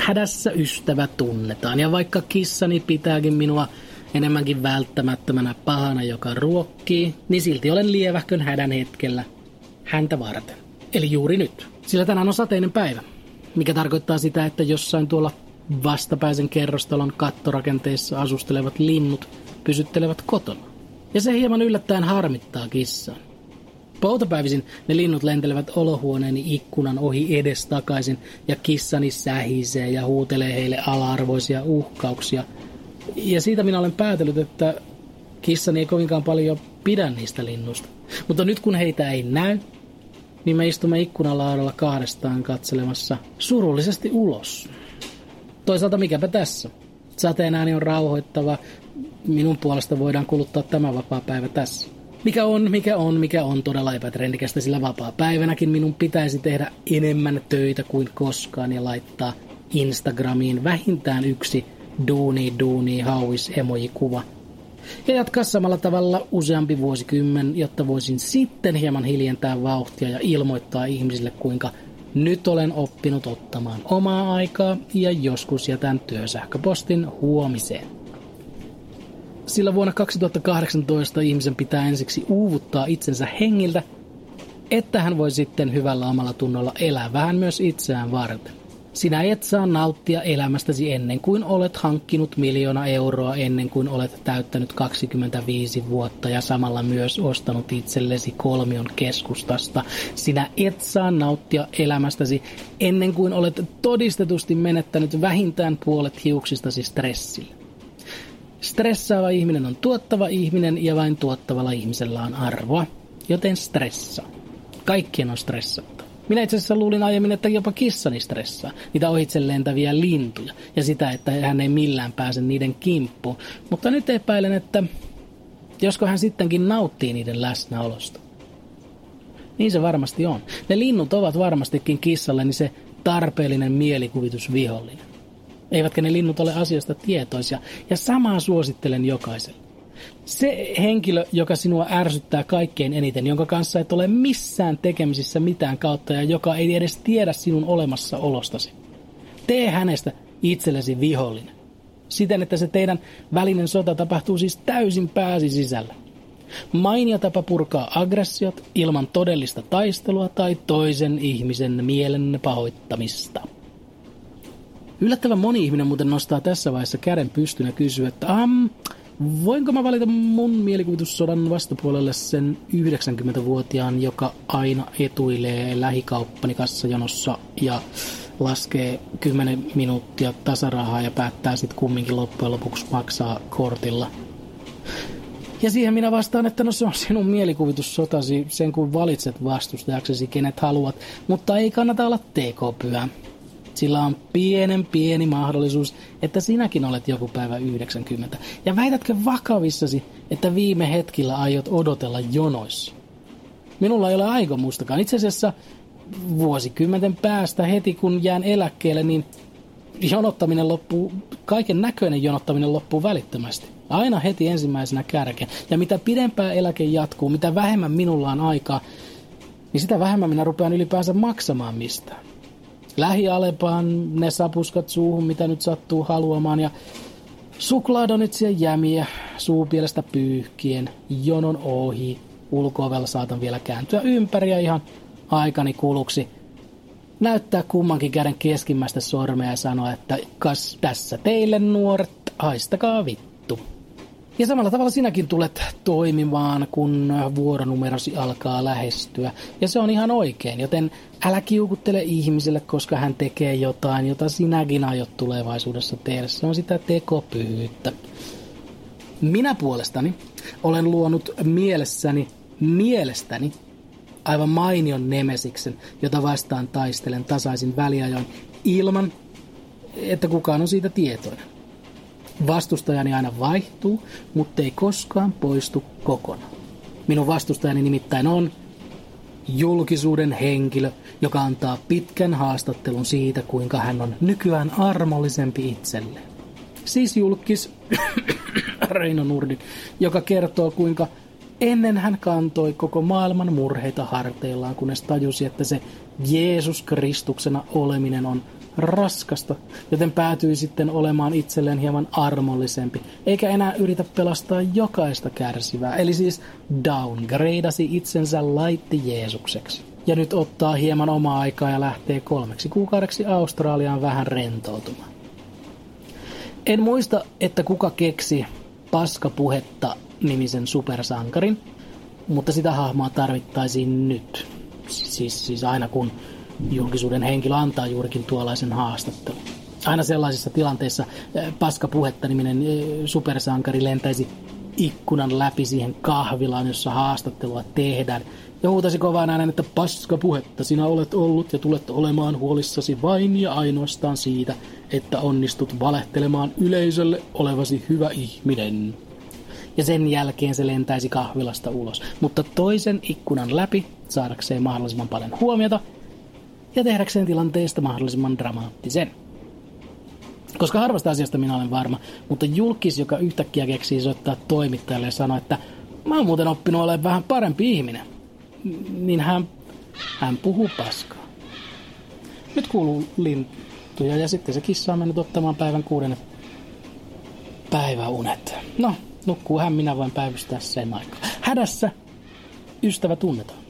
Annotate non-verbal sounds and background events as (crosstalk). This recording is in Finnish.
Hädässä ystävä tunnetaan, ja vaikka kissani pitääkin minua enemmänkin välttämättömänä pahana, joka ruokkii, niin silti olen lievähkön hädän hetkellä häntä varten. Eli juuri nyt. Sillä tänään on sateinen päivä, mikä tarkoittaa sitä, että jossain tuolla vastapäisen kerrostalon kattorakenteissa asustelevat linnut pysyttelevät kotona. Ja se hieman yllättäen harmittaa kissaa. Poutapäivisin ne linnut lentelevät olohuoneeni ikkunan ohi edestakaisin ja kissani sähisee ja huutelee heille ala-arvoisia uhkauksia. Ja siitä minä olen päätellyt, että kissani ei kovinkaan paljon pidä niistä linnuista. Mutta nyt kun heitä ei näy, niin me istumme ikkunalaudalla kahdestaan katselemassa surullisesti ulos. Toisaalta mikäpä tässä. Sateen ääni on rauhoittava. Minun puolesta voidaan kuluttaa tämä vapaa päivä tässä. Mikä on, mikä on, mikä on todella epätrendikästä, sillä vapaa päivänäkin minun pitäisi tehdä enemmän töitä kuin koskaan ja laittaa Instagramiin vähintään yksi duuni duuni hauis emoji-kuva. Ja jatkaa samalla tavalla useampi vuosikymmen, jotta voisin sitten hieman hiljentää vauhtia ja ilmoittaa ihmisille, kuinka nyt olen oppinut ottamaan omaa aikaa ja joskus jätän työsähköpostin huomiseen. Sillä vuonna 2018 ihmisen pitää ensiksi uuvuttaa itsensä hengiltä, että hän voi sitten hyvällä omalla tunnolla elää vähän myös itseään varten. Sinä et saa nauttia elämästäsi ennen kuin olet hankkinut miljoona euroa, ennen kuin olet täyttänyt 25 vuotta ja samalla myös ostanut itsellesi kolmion keskustasta. Sinä et saa nauttia elämästäsi ennen kuin olet todistetusti menettänyt vähintään puolet hiuksistasi stressille. Stressaava ihminen on tuottava ihminen ja vain tuottavalla ihmisellä on arvoa, joten stressaa. Kaikkien on stressattu. Minä itse asiassa luulin aiemmin, että jopa kissani stressaa, niitä ohitse lentäviä lintuja ja sitä, että hän ei millään pääse niiden kimppuun. Mutta nyt epäilen, että josko hän sittenkin nauttii niiden läsnäolosta. Niin se varmasti on. Ne linnut ovat varmastikin kissalleni se tarpeellinen mielikuvitusvihollinen. Eivätkä ne linnut ole asiasta tietoisia. Ja samaa suosittelen jokaiselle. Se henkilö, joka sinua ärsyttää kaikkein eniten, jonka kanssa et ole missään tekemisissä mitään kautta ja joka ei edes tiedä sinun olemassaolostasi. Tee hänestä itsellesi vihollinen. Siten, että se teidän välinen sota tapahtuu siis täysin pääsi sisällä. Mainio tapa purkaa aggressiot ilman todellista taistelua tai toisen ihmisen mielen pahoittamista. Yllättävän moni ihminen muuten nostaa tässä vaiheessa käden pystyn ja kysyy, että am, voinko mä valita mun mielikuvitussodan vastapuolelle sen 90-vuotiaan, joka aina etuilee lähikauppani kassajonossa ja laskee 10 minuuttia tasarahaa ja päättää sitten kumminkin loppujen lopuksi maksaa kortilla. Ja siihen minä vastaan, että no se on sinun mielikuvitussotasi sen kun valitset vastustajaksesi kenet haluat, mutta ei kannata olla tekopyhä. Sillä on pienen pieni mahdollisuus, että sinäkin olet joku päivä 90. Ja väitätkö vakavissasi, että viime hetkillä aiot odotella jonoissa? Minulla ei ole aikomustakaan. Itse asiassa vuosikymmenten päästä heti kun jään eläkkeelle, niin jonottaminen loppuu, kaiken näköinen jonottaminen loppuu välittömästi. Aina heti ensimmäisenä kärkeen. Ja mitä pidempään eläke jatkuu, mitä vähemmän minulla on aikaa, niin sitä vähemmän minä rupean ylipäänsä maksamaan mistään lähialepaan ne sapuskat suuhun, mitä nyt sattuu haluamaan ja suklaadonitsia jämiä suupielestä pyyhkien, jonon ohi, ulkoovella saatan vielä kääntyä ympäri ja ihan aikani kuluksi näyttää kummankin käden keskimmäistä sormea ja sanoa, että kas tässä teille nuoret, haistakaa vittu. Ja samalla tavalla sinäkin tulet toimimaan, kun vuoronumerosi alkaa lähestyä. Ja se on ihan oikein, joten älä kiukuttele ihmiselle, koska hän tekee jotain, jota sinäkin aiot tulevaisuudessa tehdä. Se on sitä tekopyhyyttä. Minä puolestani olen luonut mielessäni, mielestäni, aivan mainion nemesiksen, jota vastaan taistelen tasaisin väliajoin ilman, että kukaan on siitä tietoinen. Vastustajani aina vaihtuu, mutta ei koskaan poistu kokonaan. Minun vastustajani nimittäin on julkisuuden henkilö, joka antaa pitkän haastattelun siitä, kuinka hän on nykyään armollisempi itselleen. Siis julkis (coughs) Reino Nurdi, joka kertoo, kuinka ennen hän kantoi koko maailman murheita harteillaan, kunnes tajusi, että se Jeesus Kristuksena oleminen on raskasta, joten päätyi sitten olemaan itselleen hieman armollisempi, eikä enää yritä pelastaa jokaista kärsivää, eli siis downgradeasi itsensä laitti Jeesukseksi. Ja nyt ottaa hieman omaa aikaa ja lähtee kolmeksi kuukaudeksi Australiaan vähän rentoutumaan. En muista, että kuka keksi paskapuhetta nimisen supersankarin, mutta sitä hahmoa tarvittaisiin nyt. Siis, siis aina kun julkisuuden henkilö antaa juurikin tuollaisen haastattelun. Aina sellaisissa tilanteissa eh, paskapuhetta niminen eh, supersankari lentäisi ikkunan läpi siihen kahvilaan, jossa haastattelua tehdään. Ja huutasi kovaan äänen, että paska puhetta sinä olet ollut ja tulet olemaan huolissasi vain ja ainoastaan siitä, että onnistut valehtelemaan yleisölle olevasi hyvä ihminen. Ja sen jälkeen se lentäisi kahvilasta ulos, mutta toisen ikkunan läpi saadakseen mahdollisimman paljon huomiota ja tehdäkseen tilanteesta mahdollisimman dramaattisen. Koska harvasta asiasta minä olen varma, mutta julkis, joka yhtäkkiä keksii soittaa toimittajalle ja sanoa, että mä oon muuten oppinut olemaan vähän parempi ihminen, niin hän, hän puhuu paskaa. Nyt kuuluu lintuja ja sitten se kissa on mennyt ottamaan päivän kuuden päiväunet. No, nukkuu hän, minä voin päivystää sen aikaa. Hädässä ystävä tunnetaan.